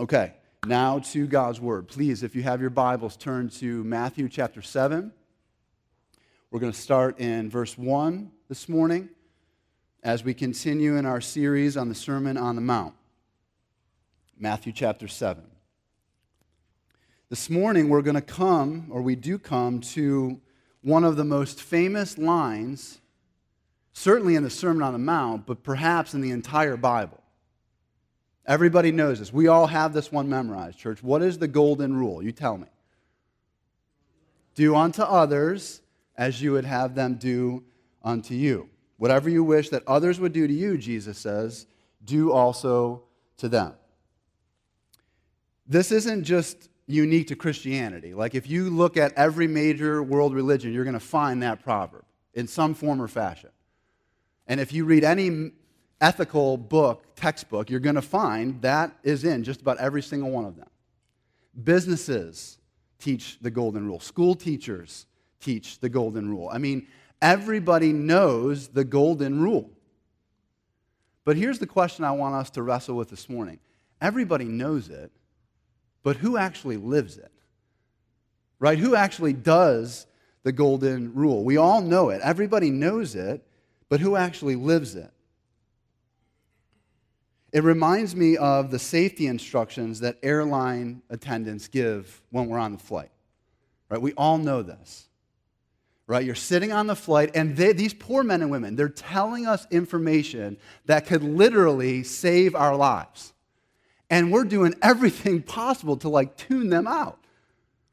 Okay, now to God's Word. Please, if you have your Bibles, turn to Matthew chapter 7. We're going to start in verse 1 this morning as we continue in our series on the Sermon on the Mount. Matthew chapter 7. This morning, we're going to come, or we do come, to one of the most famous lines, certainly in the Sermon on the Mount, but perhaps in the entire Bible. Everybody knows this. We all have this one memorized, church. What is the golden rule? You tell me. Do unto others as you would have them do unto you. Whatever you wish that others would do to you, Jesus says, do also to them. This isn't just unique to Christianity. Like if you look at every major world religion, you're going to find that proverb in some form or fashion. And if you read any ethical book, textbook, you're going to find that is in just about every single one of them. Businesses teach the golden rule, school teachers teach the golden rule. I mean, everybody knows the golden rule. But here's the question I want us to wrestle with this morning everybody knows it, but who actually lives it? Right? Who actually does the golden rule? We all know it, everybody knows it, but who actually lives it? It reminds me of the safety instructions that airline attendants give when we're on the flight. Right? We all know this. Right? You're sitting on the flight, and they, these poor men and women, they're telling us information that could literally save our lives. And we're doing everything possible to like tune them out.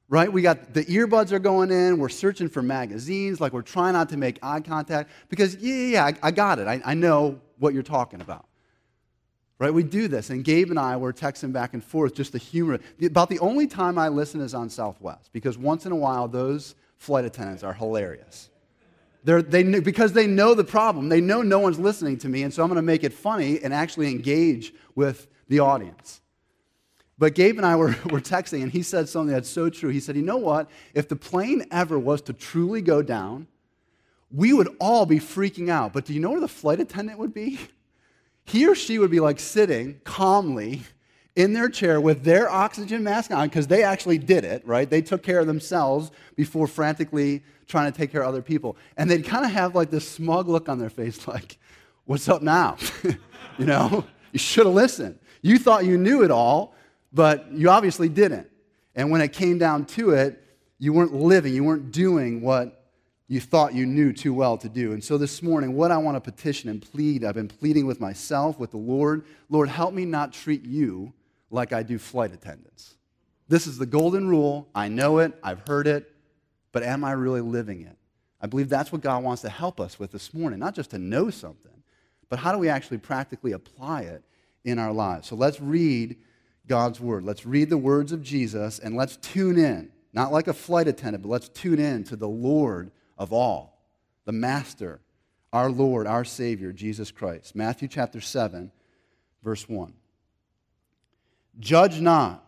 Right? We got the earbuds are going in, we're searching for magazines, like we're trying not to make eye contact because, yeah, yeah, yeah I, I got it. I, I know what you're talking about. Right? We do this. And Gabe and I were texting back and forth just the humor. About the only time I listen is on Southwest because once in a while those flight attendants are hilarious. They're, they because they know the problem. They know no one's listening to me, and so I'm going to make it funny and actually engage with the audience. But Gabe and I were, were texting, and he said something that's so true. He said, You know what? If the plane ever was to truly go down, we would all be freaking out. But do you know where the flight attendant would be? he or she would be like sitting calmly in their chair with their oxygen mask on because they actually did it, right? They took care of themselves before frantically trying to take care of other people. And they'd kind of have like this smug look on their face, like, what's up now? you know, you should have listened. You thought you knew it all, but you obviously didn't. And when it came down to it, you weren't living, you weren't doing what you thought you knew too well to do. And so this morning, what I want to petition and plead, I've been pleading with myself, with the Lord Lord, help me not treat you like I do flight attendants. This is the golden rule. I know it, I've heard it, but am I really living it? I believe that's what God wants to help us with this morning, not just to know something, but how do we actually practically apply it in our lives? So let's read God's word. Let's read the words of Jesus and let's tune in, not like a flight attendant, but let's tune in to the Lord of all, the Master, our Lord, our Savior, Jesus Christ. Matthew chapter 7, verse 1. Judge not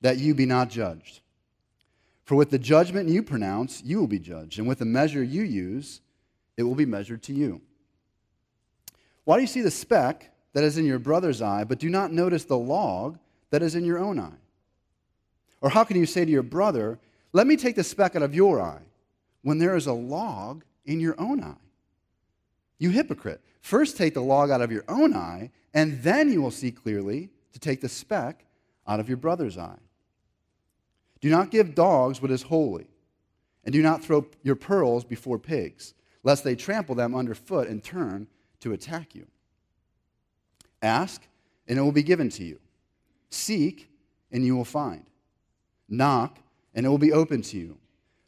that you be not judged. For with the judgment you pronounce, you will be judged, and with the measure you use, it will be measured to you. Why do you see the speck that is in your brother's eye, but do not notice the log that is in your own eye? Or how can you say to your brother, Let me take the speck out of your eye? When there is a log in your own eye? You hypocrite. First take the log out of your own eye, and then you will see clearly to take the speck out of your brother's eye. Do not give dogs what is holy, and do not throw your pearls before pigs, lest they trample them underfoot and turn to attack you. Ask, and it will be given to you. Seek, and you will find. Knock, and it will be open to you.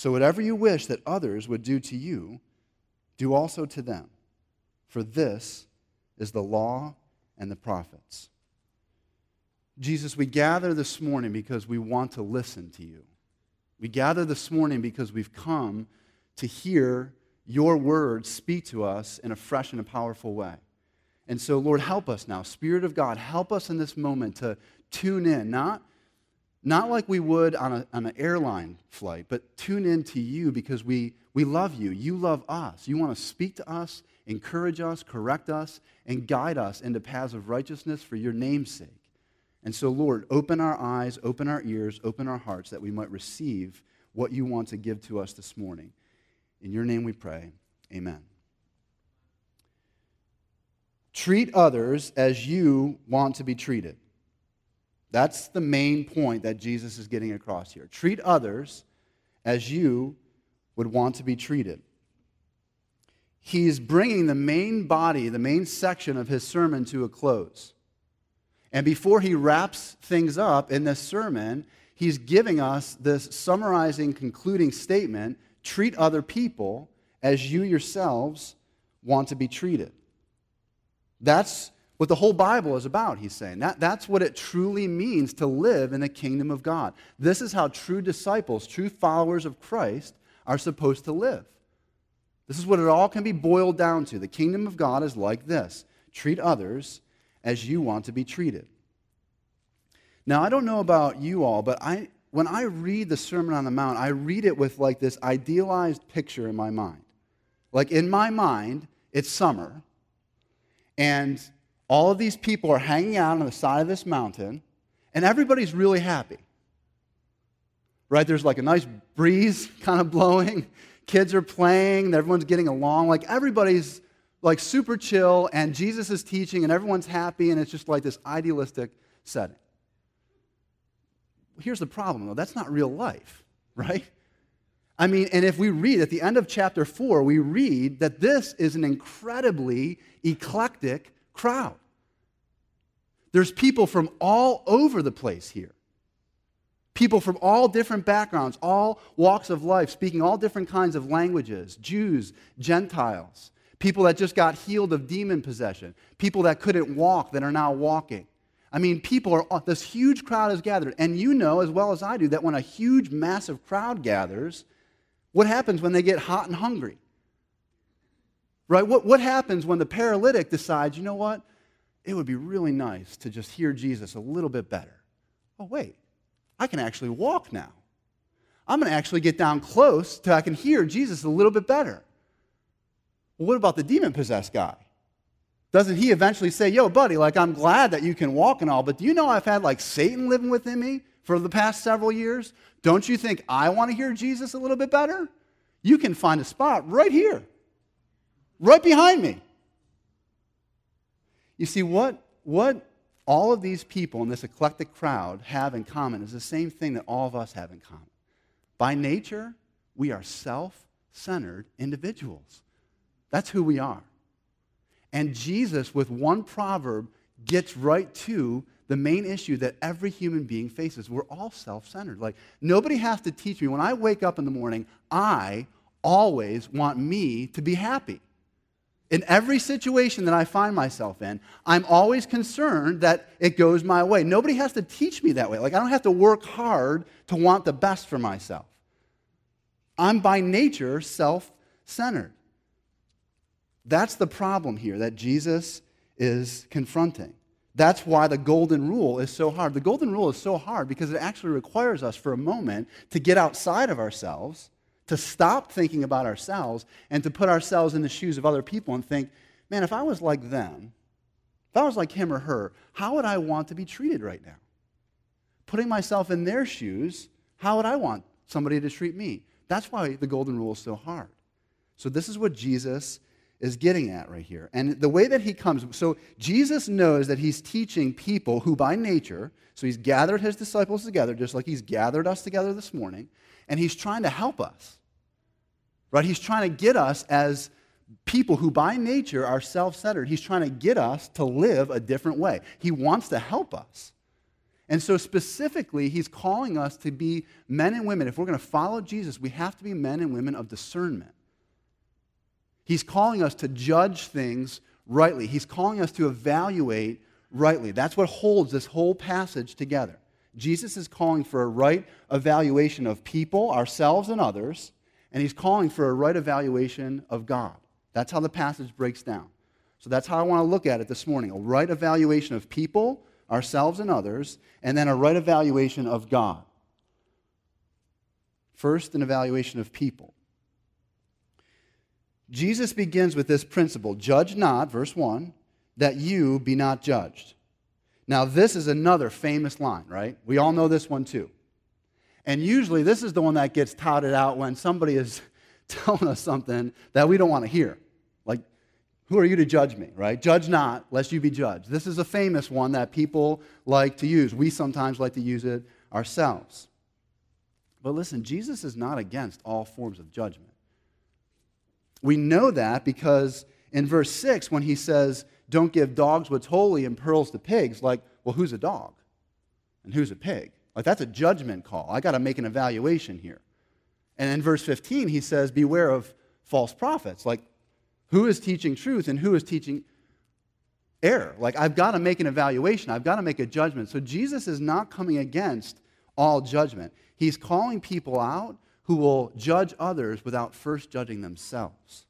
So, whatever you wish that others would do to you, do also to them. For this is the law and the prophets. Jesus, we gather this morning because we want to listen to you. We gather this morning because we've come to hear your words speak to us in a fresh and a powerful way. And so, Lord, help us now. Spirit of God, help us in this moment to tune in, not, not like we would on, a, on an airline flight, but tune in to you because we, we love you. You love us. You want to speak to us, encourage us, correct us, and guide us into paths of righteousness for your name's sake. And so, Lord, open our eyes, open our ears, open our hearts that we might receive what you want to give to us this morning. In your name we pray. Amen. Treat others as you want to be treated. That's the main point that Jesus is getting across here. Treat others as you would want to be treated. He's bringing the main body, the main section of his sermon to a close. And before he wraps things up in this sermon, he's giving us this summarizing, concluding statement treat other people as you yourselves want to be treated. That's what the whole Bible is about, he's saying. That, that's what it truly means to live in the kingdom of God. This is how true disciples, true followers of Christ, are supposed to live. This is what it all can be boiled down to. The kingdom of God is like this treat others as you want to be treated. Now, I don't know about you all, but I, when I read the Sermon on the Mount, I read it with like this idealized picture in my mind. Like in my mind, it's summer, and all of these people are hanging out on the side of this mountain, and everybody's really happy. Right? There's like a nice breeze kind of blowing. Kids are playing, everyone's getting along. Like everybody's like super chill, and Jesus is teaching, and everyone's happy, and it's just like this idealistic setting. Here's the problem, though that's not real life, right? I mean, and if we read at the end of chapter 4, we read that this is an incredibly eclectic crowd. There's people from all over the place here. People from all different backgrounds, all walks of life, speaking all different kinds of languages Jews, Gentiles, people that just got healed of demon possession, people that couldn't walk that are now walking. I mean, people are, uh, this huge crowd is gathered. And you know as well as I do that when a huge, massive crowd gathers, what happens when they get hot and hungry? Right? What, what happens when the paralytic decides, you know what? It would be really nice to just hear Jesus a little bit better. Oh, wait, I can actually walk now. I'm going to actually get down close till I can hear Jesus a little bit better. Well, what about the demon possessed guy? Doesn't he eventually say, Yo, buddy, like, I'm glad that you can walk and all, but do you know I've had like Satan living within me for the past several years? Don't you think I want to hear Jesus a little bit better? You can find a spot right here, right behind me. You see, what, what all of these people in this eclectic crowd have in common is the same thing that all of us have in common. By nature, we are self centered individuals. That's who we are. And Jesus, with one proverb, gets right to the main issue that every human being faces. We're all self centered. Like, nobody has to teach me. When I wake up in the morning, I always want me to be happy. In every situation that I find myself in, I'm always concerned that it goes my way. Nobody has to teach me that way. Like, I don't have to work hard to want the best for myself. I'm by nature self centered. That's the problem here that Jesus is confronting. That's why the golden rule is so hard. The golden rule is so hard because it actually requires us for a moment to get outside of ourselves, to stop thinking about ourselves, and to put ourselves in the shoes of other people and think, man, if I was like them, if I was like him or her, how would I want to be treated right now? Putting myself in their shoes, how would I want somebody to treat me? That's why the golden rule is so hard. So, this is what Jesus is getting at right here. And the way that he comes, so Jesus knows that he's teaching people who by nature, so he's gathered his disciples together, just like he's gathered us together this morning, and he's trying to help us. Right? He's trying to get us as people who by nature are self centered. He's trying to get us to live a different way. He wants to help us. And so, specifically, he's calling us to be men and women. If we're going to follow Jesus, we have to be men and women of discernment. He's calling us to judge things rightly. He's calling us to evaluate rightly. That's what holds this whole passage together. Jesus is calling for a right evaluation of people, ourselves and others, and he's calling for a right evaluation of God. That's how the passage breaks down. So that's how I want to look at it this morning a right evaluation of people, ourselves and others, and then a right evaluation of God. First, an evaluation of people. Jesus begins with this principle judge not, verse 1, that you be not judged. Now, this is another famous line, right? We all know this one too. And usually, this is the one that gets touted out when somebody is telling us something that we don't want to hear. Like, who are you to judge me, right? Judge not, lest you be judged. This is a famous one that people like to use. We sometimes like to use it ourselves. But listen, Jesus is not against all forms of judgment. We know that because in verse 6, when he says, don't give dogs what's holy and pearls to pigs, like, well, who's a dog? And who's a pig? Like, that's a judgment call. I got to make an evaluation here. And in verse 15, he says, beware of false prophets. Like, who is teaching truth and who is teaching error? Like, I've got to make an evaluation. I've got to make a judgment. So, Jesus is not coming against all judgment. He's calling people out who will judge others without first judging themselves.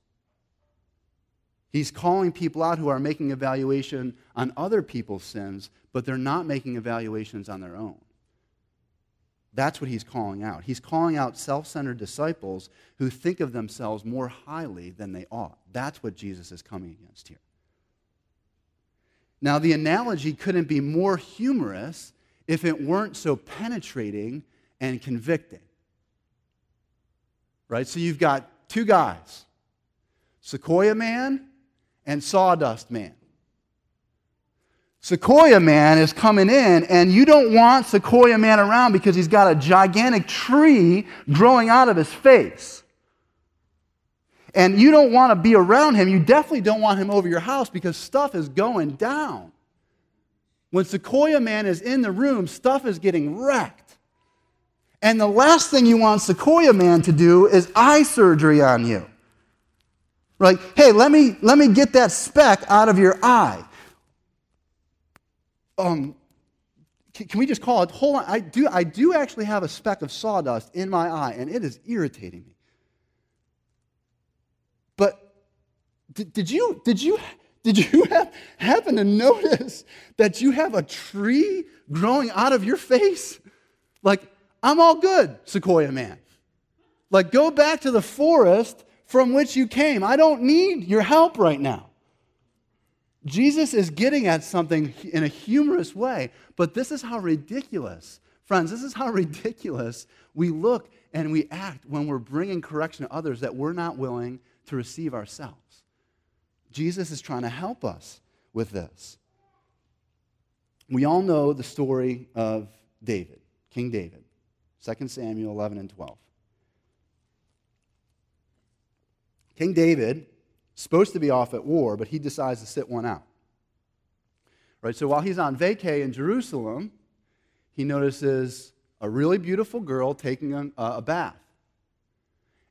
He's calling people out who are making evaluation on other people's sins, but they're not making evaluations on their own. That's what he's calling out. He's calling out self centered disciples who think of themselves more highly than they ought. That's what Jesus is coming against here. Now, the analogy couldn't be more humorous if it weren't so penetrating and convicting. Right? So you've got two guys Sequoia Man and Sawdust Man. Sequoia Man is coming in, and you don't want Sequoia Man around because he's got a gigantic tree growing out of his face. And you don't want to be around him. You definitely don't want him over your house because stuff is going down. When Sequoia Man is in the room, stuff is getting wrecked. And the last thing you want Sequoia Man to do is eye surgery on you. Like, hey, let me, let me get that speck out of your eye. Um, can, can we just call it? Hold on. I do, I do actually have a speck of sawdust in my eye, and it is irritating me. But did, did you, did you, did you have, happen to notice that you have a tree growing out of your face? Like, I'm all good, Sequoia man. Like, go back to the forest from which you came. I don't need your help right now. Jesus is getting at something in a humorous way, but this is how ridiculous, friends, this is how ridiculous we look and we act when we're bringing correction to others that we're not willing to receive ourselves. Jesus is trying to help us with this. We all know the story of David, King David, 2 Samuel 11 and 12. King David, supposed to be off at war, but he decides to sit one out. Right? So while he's on vacay in Jerusalem, he notices a really beautiful girl taking a, a bath.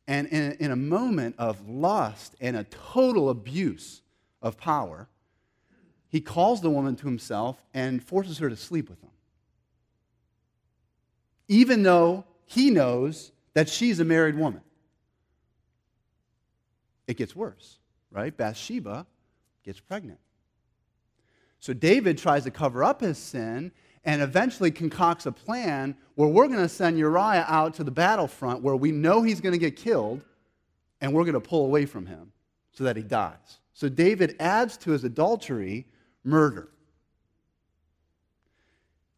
And in, in a moment of lust and a total abuse of power, he calls the woman to himself and forces her to sleep with him. Even though he knows that she's a married woman it gets worse, right? Bathsheba gets pregnant. So David tries to cover up his sin and eventually concocts a plan where we're going to send Uriah out to the battlefront where we know he's going to get killed and we're going to pull away from him so that he dies. So David adds to his adultery murder.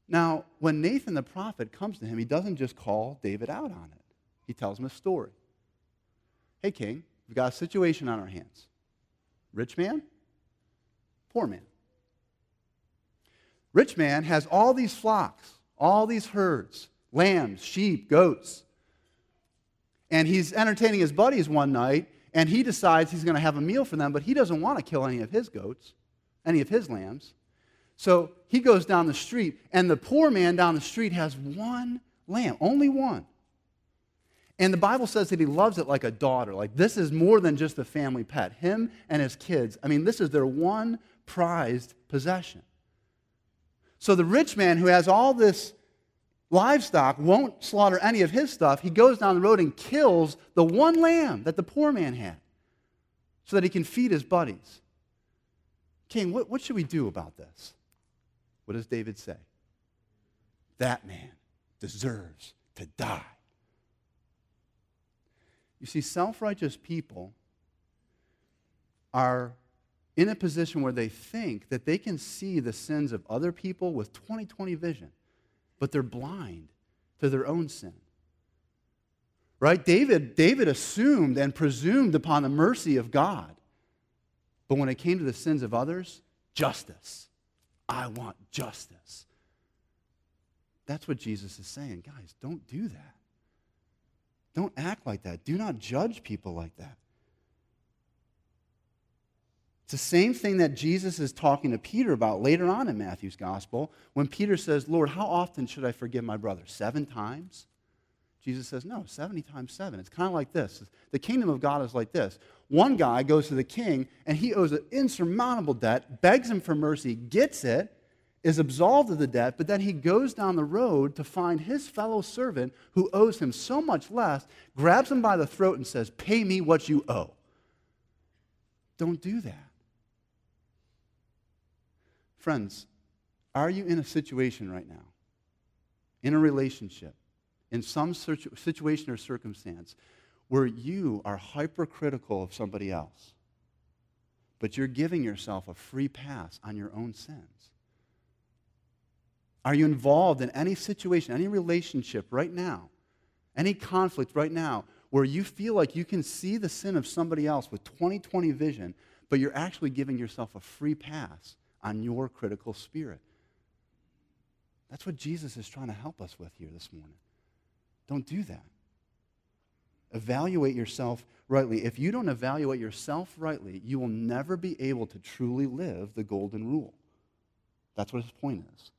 Now, when Nathan the prophet comes to him, he doesn't just call David out on it, he tells him a story. Hey, king, We've got a situation on our hands rich man, poor man. Rich man has all these flocks, all these herds, lambs, sheep, goats. And he's entertaining his buddies one night, and he decides he's going to have a meal for them, but he doesn't want to kill any of his goats, any of his lambs. So he goes down the street, and the poor man down the street has one lamb, only one. And the Bible says that he loves it like a daughter. Like this is more than just a family pet. Him and his kids, I mean, this is their one prized possession. So the rich man who has all this livestock won't slaughter any of his stuff. He goes down the road and kills the one lamb that the poor man had so that he can feed his buddies. King, what, what should we do about this? What does David say? That man deserves to die. You see, self righteous people are in a position where they think that they can see the sins of other people with 20 20 vision, but they're blind to their own sin. Right? David, David assumed and presumed upon the mercy of God. But when it came to the sins of others, justice. I want justice. That's what Jesus is saying. Guys, don't do that. Don't act like that. Do not judge people like that. It's the same thing that Jesus is talking to Peter about later on in Matthew's gospel when Peter says, Lord, how often should I forgive my brother? Seven times? Jesus says, no, 70 times seven. It's kind of like this. The kingdom of God is like this. One guy goes to the king and he owes an insurmountable debt, begs him for mercy, gets it, is absolved of the debt, but then he goes down the road to find his fellow servant who owes him so much less, grabs him by the throat and says, Pay me what you owe. Don't do that. Friends, are you in a situation right now, in a relationship, in some situation or circumstance, where you are hypercritical of somebody else, but you're giving yourself a free pass on your own sins? Are you involved in any situation, any relationship right now, any conflict right now, where you feel like you can see the sin of somebody else with 2020 vision, but you're actually giving yourself a free pass on your critical spirit? That's what Jesus is trying to help us with here this morning. Don't do that. Evaluate yourself rightly. If you don't evaluate yourself rightly, you will never be able to truly live the golden rule. That's what his point is.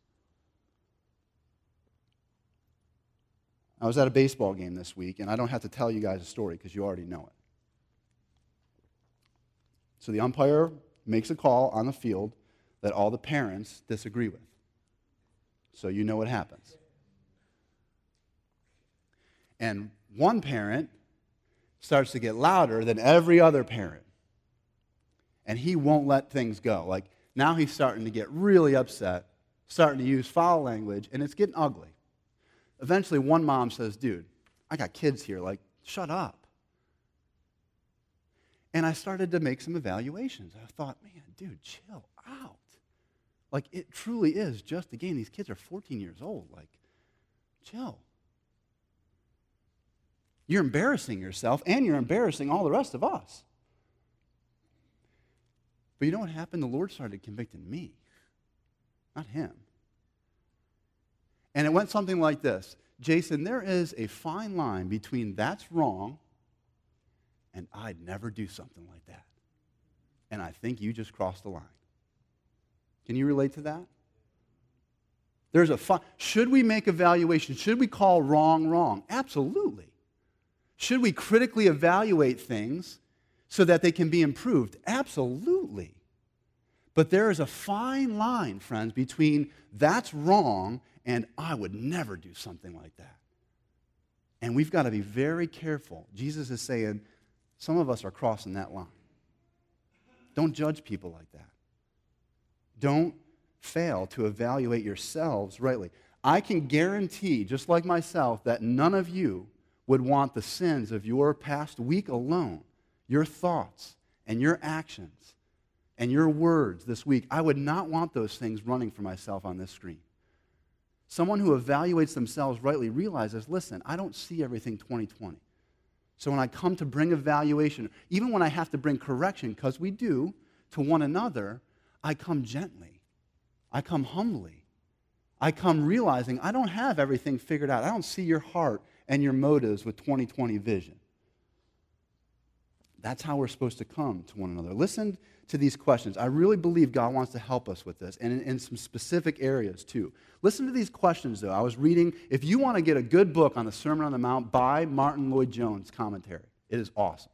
I was at a baseball game this week, and I don't have to tell you guys a story because you already know it. So the umpire makes a call on the field that all the parents disagree with. So you know what happens. And one parent starts to get louder than every other parent. And he won't let things go. Like now he's starting to get really upset, starting to use foul language, and it's getting ugly. Eventually, one mom says, Dude, I got kids here. Like, shut up. And I started to make some evaluations. I thought, man, dude, chill out. Like, it truly is just a game. These kids are 14 years old. Like, chill. You're embarrassing yourself, and you're embarrassing all the rest of us. But you know what happened? The Lord started convicting me, not him. And it went something like this Jason, there is a fine line between that's wrong and I'd never do something like that. And I think you just crossed the line. Can you relate to that? There's a fi- should we make evaluation? Should we call wrong wrong? Absolutely. Should we critically evaluate things so that they can be improved? Absolutely. But there is a fine line, friends, between that's wrong and I would never do something like that. And we've got to be very careful. Jesus is saying some of us are crossing that line. Don't judge people like that. Don't fail to evaluate yourselves rightly. I can guarantee, just like myself, that none of you would want the sins of your past week alone, your thoughts and your actions and your words this week. I would not want those things running for myself on this screen. Someone who evaluates themselves rightly realizes listen, I don't see everything 2020. So when I come to bring evaluation, even when I have to bring correction, because we do to one another, I come gently. I come humbly. I come realizing I don't have everything figured out. I don't see your heart and your motives with 2020 vision. That's how we're supposed to come to one another. Listen to these questions. I really believe God wants to help us with this and in, in, some specific areas too. Listen to these questions though. I was reading, if you want to get a good book on the Sermon on the Mount, buy Martyn Lloyd-Jones' commentary. It is awesome.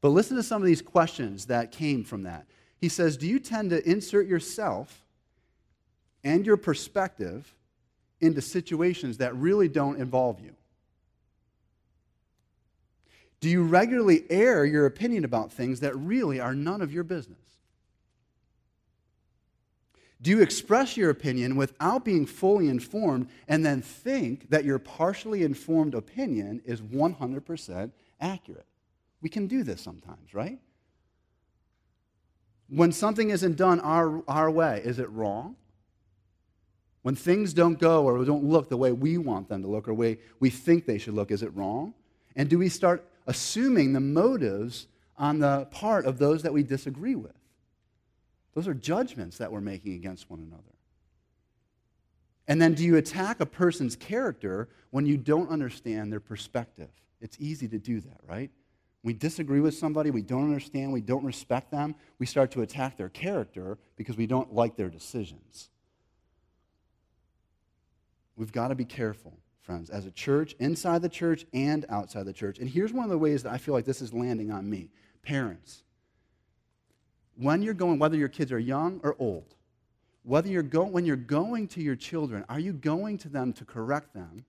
But listen to some of these questions that came from that. He says, Do you tend to insert yourself and your perspective into situations that really don't involve you? Do you regularly air your opinion about things that really are none of your business? Do you express your opinion without being fully informed and then think that your partially informed opinion is 100% accurate? We can do this sometimes, right? When something isn't done our, our way, is it wrong? When things don't go or don't look the way we want them to look or the way we think they should look, is it wrong? And do we start assuming the motives on the part of those that we disagree with? Those are judgments that we're making against one another. And then do you attack a person's character when you don't understand their perspective? It's easy to do that, right? We disagree with somebody, we don't understand, we don't respect them, we start to attack their character because we don't like their decisions. We've got to be careful, friends, as a church, inside the church and outside the church. And here's one of the ways that I feel like this is landing on me parents. When you're going, whether your kids are young or old, whether you're go, when you're going to your children, are you going to them to correct them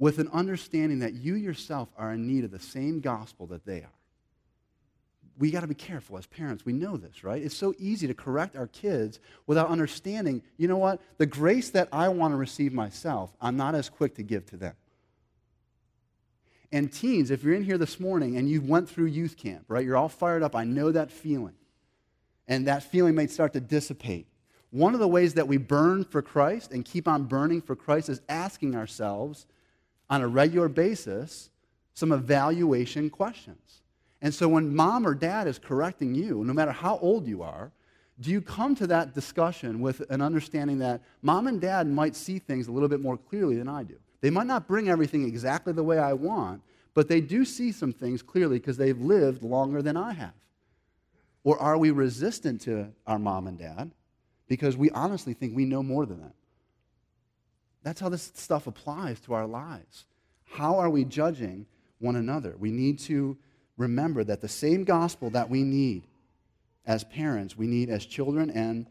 with an understanding that you yourself are in need of the same gospel that they are? We got to be careful as parents. We know this, right? It's so easy to correct our kids without understanding, you know what? The grace that I want to receive myself, I'm not as quick to give to them. And teens, if you're in here this morning and you went through youth camp, right? You're all fired up. I know that feeling. And that feeling may start to dissipate. One of the ways that we burn for Christ and keep on burning for Christ is asking ourselves on a regular basis some evaluation questions. And so when mom or dad is correcting you, no matter how old you are, do you come to that discussion with an understanding that mom and dad might see things a little bit more clearly than I do? They might not bring everything exactly the way I want, but they do see some things clearly because they've lived longer than I have. Or are we resistant to our mom and dad because we honestly think we know more than them? That's how this stuff applies to our lives. How are we judging one another? We need to remember that the same gospel that we need as parents, we need as children and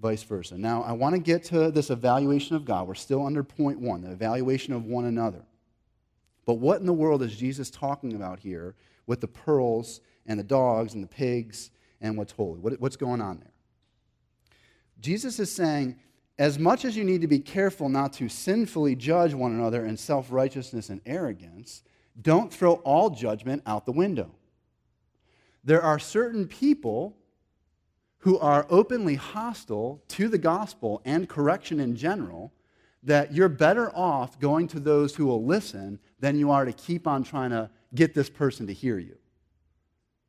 vice versa. Now, I want to get to this evaluation of God. We're still under point one, the evaluation of one another. But what in the world is Jesus talking about here with the pearls and the dogs and the pigs and what's holy? What, what's going on there? Jesus is saying, as much as you need to be careful not to sinfully judge one another in self righteousness and arrogance, don't throw all judgment out the window. There are certain people who are openly hostile to the gospel and correction in general that you're better off going to those who will listen than you are to keep on trying to get this person to hear you.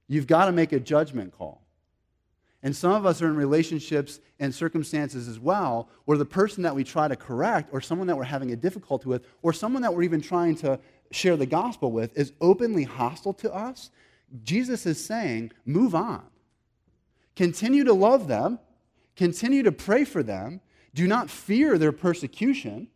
You've got to make a judgment call. And some of us are in relationships and circumstances as well where the person that we try to correct, or someone that we're having a difficulty with, or someone that we're even trying to share the gospel with is openly hostile to us, Jesus is saying, move on. Continue to love them, continue to pray for them, do not fear their persecution,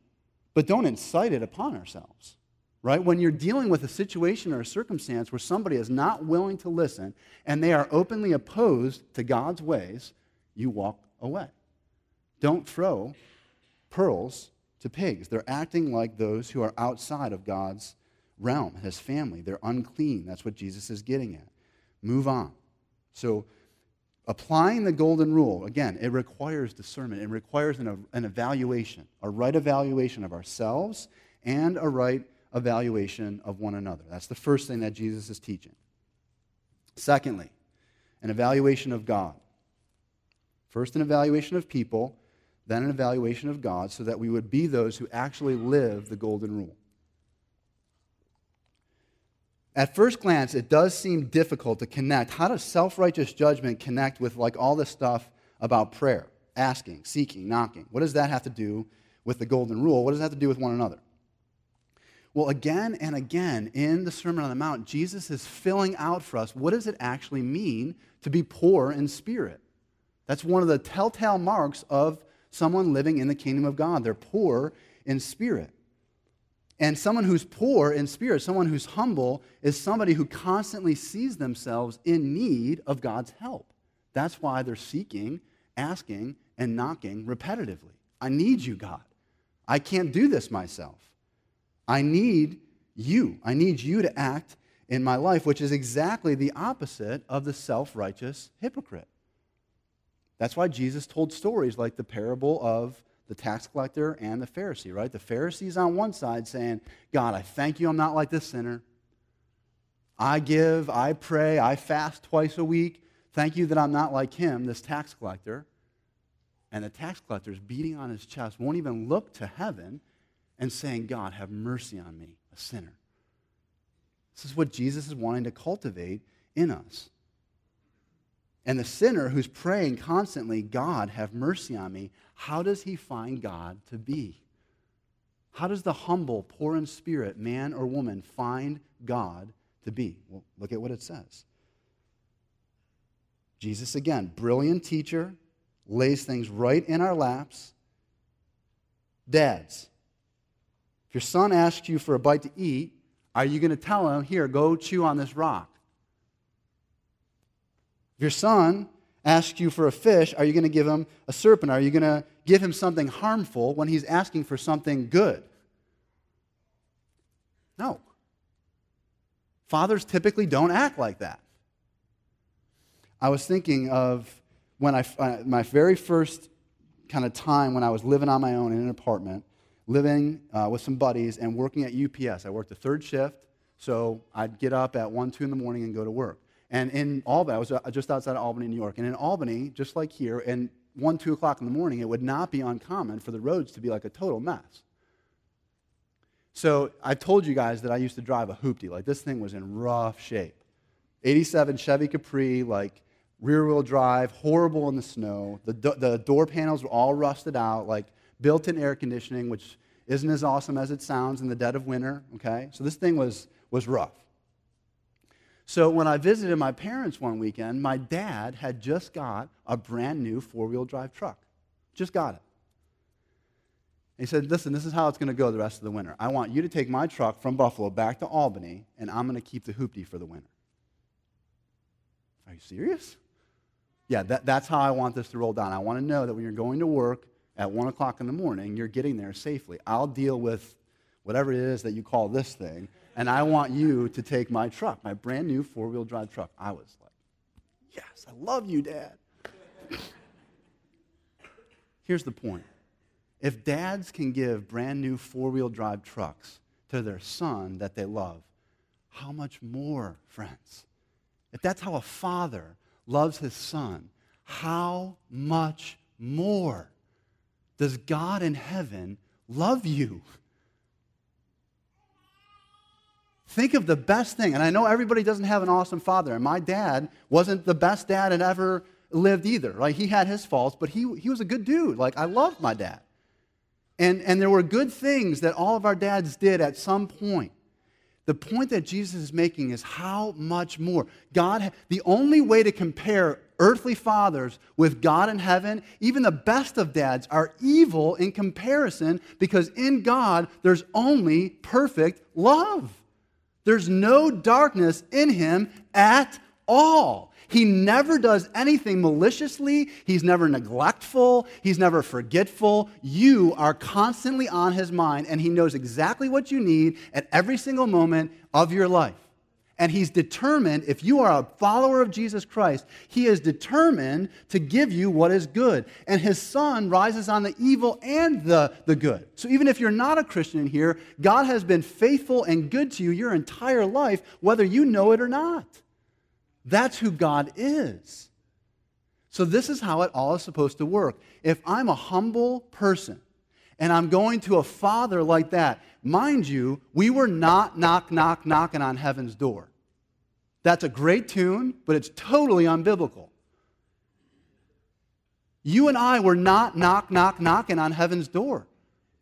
but don't incite it upon ourselves. Right? When you're dealing with a situation or a circumstance where somebody is not willing to listen and they are openly opposed to God's ways, you walk away. Don't throw pearls to pigs. They're acting like those who are outside of God's realm, his family. They're unclean. That's what Jesus is getting at. Move on. So, applying the golden rule, again, it requires discernment. It requires an, an evaluation, a right evaluation of ourselves and a right evaluation of one another. That's the first thing that Jesus is teaching. Secondly, an evaluation of God. First, an evaluation of people, then, an evaluation of God, so that we would be those who actually live the golden rule. At first glance, it does seem difficult to connect. How does self righteous judgment connect with like all this stuff about prayer, asking, seeking, knocking? What does that have to do with the golden rule? What does that have to do with one another? Well, again and again in the Sermon on the Mount, Jesus is filling out for us what does it actually mean to be poor in spirit? That's one of the telltale marks of someone living in the kingdom of God. They're poor in spirit. And someone who's poor in spirit, someone who's humble, is somebody who constantly sees themselves in need of God's help. That's why they're seeking, asking, and knocking repetitively. I need you, God. I can't do this myself. I need you. I need you to act in my life, which is exactly the opposite of the self righteous hypocrite. That's why Jesus told stories like the parable of the tax collector and the Pharisee, right? The Pharisee's on one side saying, God, I thank you I'm not like this sinner. I give, I pray, I fast twice a week. Thank you that I'm not like him, this tax collector. And the tax collector is beating on his chest, won't even look to heaven and saying, God, have mercy on me, a sinner. This is what Jesus is wanting to cultivate in us. And the sinner who's praying constantly, God, have mercy on me, how does he find God to be? How does the humble, poor in spirit, man or woman, find God to be? Well, look at what it says. Jesus, again, brilliant teacher, lays things right in our laps. Dads, if your son asks you for a bite to eat, are you going to tell him, here, go chew on this rock? If your son asks you for a fish, are you going to give him a serpent? Are you going to give him something harmful when he's asking for something good? No. Fathers typically don't act like that. I was thinking of when I, uh, my very first kind of time when I was living on my own in an apartment, living uh, with some buddies and working at UPS. I worked the third shift, so I'd get up at 1, 2 in the morning and go to work. And in Albany, I was uh, just outside of Albany, New York. And in Albany, just like here, and 1, 2 o'clock in the morning, it would not be uncommon for the roads to be like a total mess. So I told you guys that I used to drive a hoopty. Like this thing was in rough shape. 87 Chevy Capri, like rear wheel drive, horrible in the snow. The, do- the door panels were all rusted out, like built in air conditioning, which isn't as awesome as it sounds in the dead of winter, okay? So this thing was, was rough. So when I visited my parents one weekend, my dad had just got a brand new four wheel drive truck. Just got it. he said, Listen, this is how it's going to go the rest of the winter. I want you to take my truck from Buffalo back to Albany, and I'm going to keep the hoopty for the winter. Are you serious? Yeah, that, that's how I want this to roll down. I want to know that when you're going to work at 1 o'clock in the morning, you're getting there safely. I'll deal with whatever it is that you call this thing, and I want you to take my truck, my brand new four wheel drive truck. I was like, yes, I love you, Dad. Here's the point if dads can give brand new four wheel drive trucks to their son that they love, how much more, friends? If that's how a father loves his son, how much more does God in heaven love you? Think of the best thing. And I know everybody doesn't have an awesome father. And my dad wasn't the best dad that ever lived either. Right? He had his faults, but he, he was a good dude. Like, I loved my dad. And, and there were good things that all of our dads did at some point. The point that Jesus is making is how much more. God, the only way to compare earthly fathers with God in heaven, even the best of dads, are evil in comparison because in God there's only perfect love. There's no darkness in him at all. He never does anything maliciously. He's never neglectful. He's never forgetful. You are constantly on his mind, and he knows exactly what you need at every single moment of your life. And he's determined, if you are a follower of Jesus Christ, he is determined to give you what is good. And his sun rises on the evil and the, the good. So even if you're not a Christian here, God has been faithful and good to you your entire life, whether you know it or not. That's who God is. So, this is how it all is supposed to work. If I'm a humble person and I'm going to a father like that, mind you, we were not knock, knock, knocking on heaven's door. That's a great tune, but it's totally unbiblical. You and I were not knock, knock, knocking on heaven's door.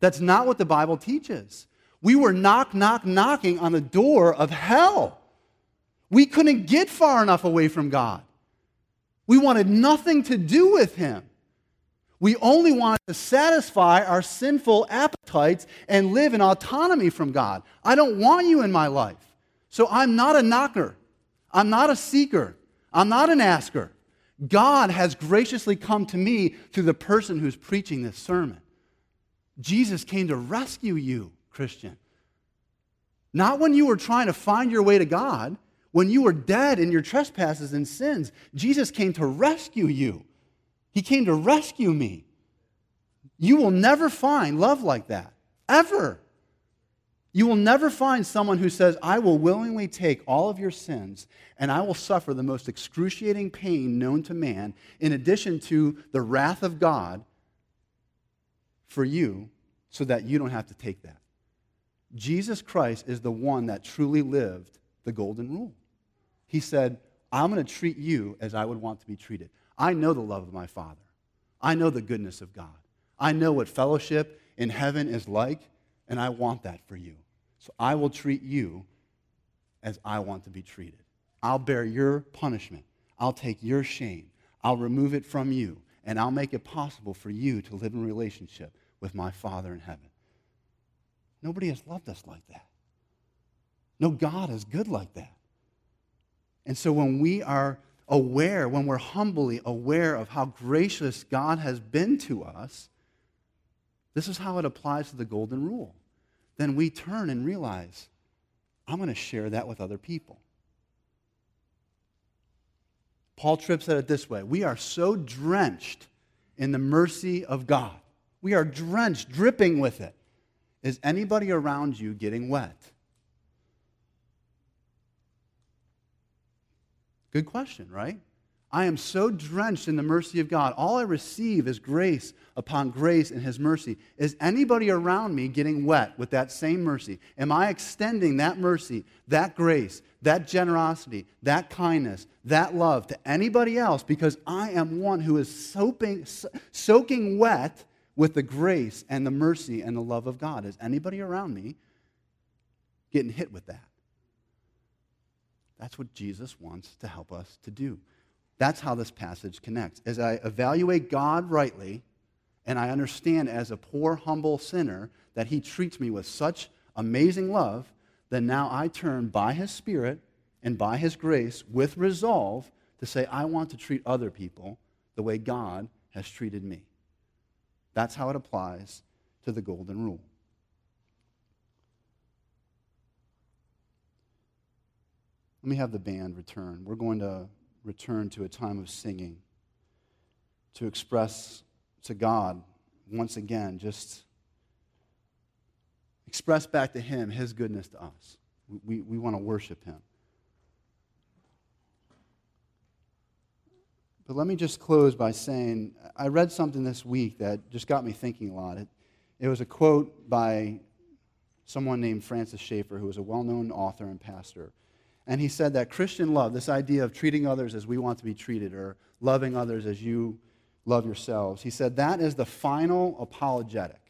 That's not what the Bible teaches. We were knock, knock, knocking on the door of hell. We couldn't get far enough away from God. We wanted nothing to do with Him. We only want to satisfy our sinful appetites and live in autonomy from God. I don't want you in my life. So I'm not a knocker. I'm not a seeker. I'm not an asker. God has graciously come to me through the person who's preaching this sermon. Jesus came to rescue you, Christian. Not when you were trying to find your way to God, when you were dead in your trespasses and sins. Jesus came to rescue you. He came to rescue me. You will never find love like that, ever. You will never find someone who says, I will willingly take all of your sins and I will suffer the most excruciating pain known to man, in addition to the wrath of God for you, so that you don't have to take that. Jesus Christ is the one that truly lived the golden rule. He said, I'm going to treat you as I would want to be treated. I know the love of my Father, I know the goodness of God. I know what fellowship in heaven is like, and I want that for you. So I will treat you as I want to be treated. I'll bear your punishment. I'll take your shame. I'll remove it from you, and I'll make it possible for you to live in relationship with my Father in heaven. Nobody has loved us like that. No God is good like that. And so when we are aware, when we're humbly aware of how gracious God has been to us, this is how it applies to the golden rule. Then we turn and realize, I'm going to share that with other people. Paul Tripp said it this way We are so drenched in the mercy of God. We are drenched, dripping with it. Is anybody around you getting wet? Good question, right? I am so drenched in the mercy of God. All I receive is grace upon grace and His mercy. Is anybody around me getting wet with that same mercy? Am I extending that mercy, that grace, that generosity, that kindness, that love to anybody else because I am one who is soaping, soaking wet with the grace and the mercy and the love of God? Is anybody around me getting hit with that? That's what Jesus wants to help us to do. That's how this passage connects. As I evaluate God rightly, and I understand as a poor, humble sinner that He treats me with such amazing love, then now I turn by His Spirit and by His grace with resolve to say, I want to treat other people the way God has treated me. That's how it applies to the Golden Rule. Let me have the band return. We're going to return to a time of singing to express to God once again, just express back to Him His goodness to us. We, we want to worship Him. But let me just close by saying I read something this week that just got me thinking a lot. It, it was a quote by someone named Francis Schaeffer, who was a well known author and pastor. And he said that Christian love, this idea of treating others as we want to be treated or loving others as you love yourselves, he said that is the final apologetic.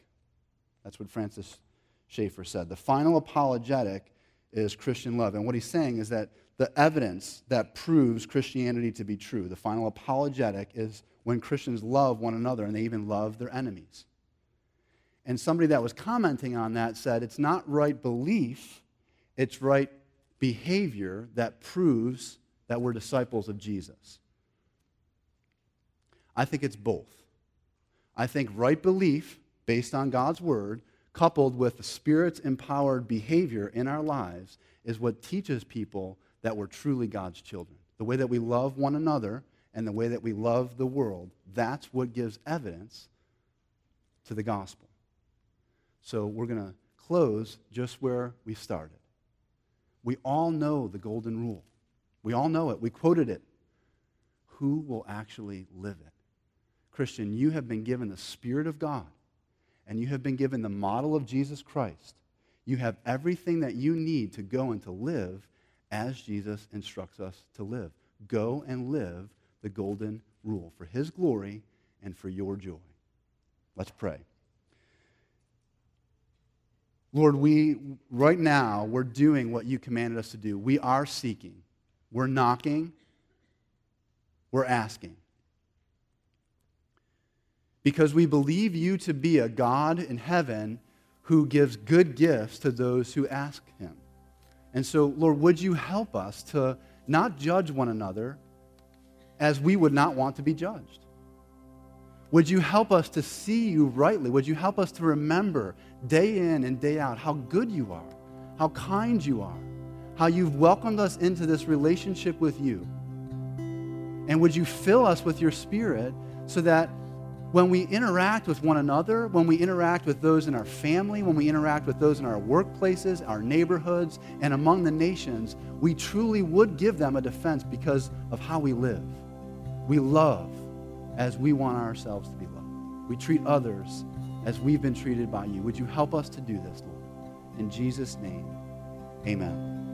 That's what Francis Schaeffer said. The final apologetic is Christian love. And what he's saying is that the evidence that proves Christianity to be true, the final apologetic, is when Christians love one another and they even love their enemies. And somebody that was commenting on that said it's not right belief, it's right behavior that proves that we're disciples of Jesus? I think it's both. I think right belief, based on God's word, coupled with the Spirit's empowered behavior in our lives, is what teaches people that we're truly God's children. The way that we love one another and the way that we love the world, that's what gives evidence to the gospel. So we're going to close just where we started. We all know the golden rule. We all know it. We quoted it. Who will actually live it? Christian, you have been given the Spirit of God, and you have been given the model of Jesus Christ. You have everything that you need to go and to live as Jesus instructs us to live. Go and live the golden rule for His glory and for your joy. Let's pray. Lord, we, right now, we're doing what you commanded us to do. We are seeking, we're knocking, we're asking. Because we believe you to be a God in heaven who gives good gifts to those who ask him. And so, Lord, would you help us to not judge one another, as we would not want to be judged? Would you help us to see you rightly? Would you help us to remember day in and day out how good you are, how kind you are, how you've welcomed us into this relationship with you? And would you fill us with your spirit so that when we interact with one another, when we interact with those in our family, when we interact with those in our workplaces, our neighborhoods, and among the nations, we truly would give them a defense because of how we live. We love as we want ourselves to be loved. We treat others as we've been treated by you. Would you help us to do this, Lord? In Jesus' name, amen.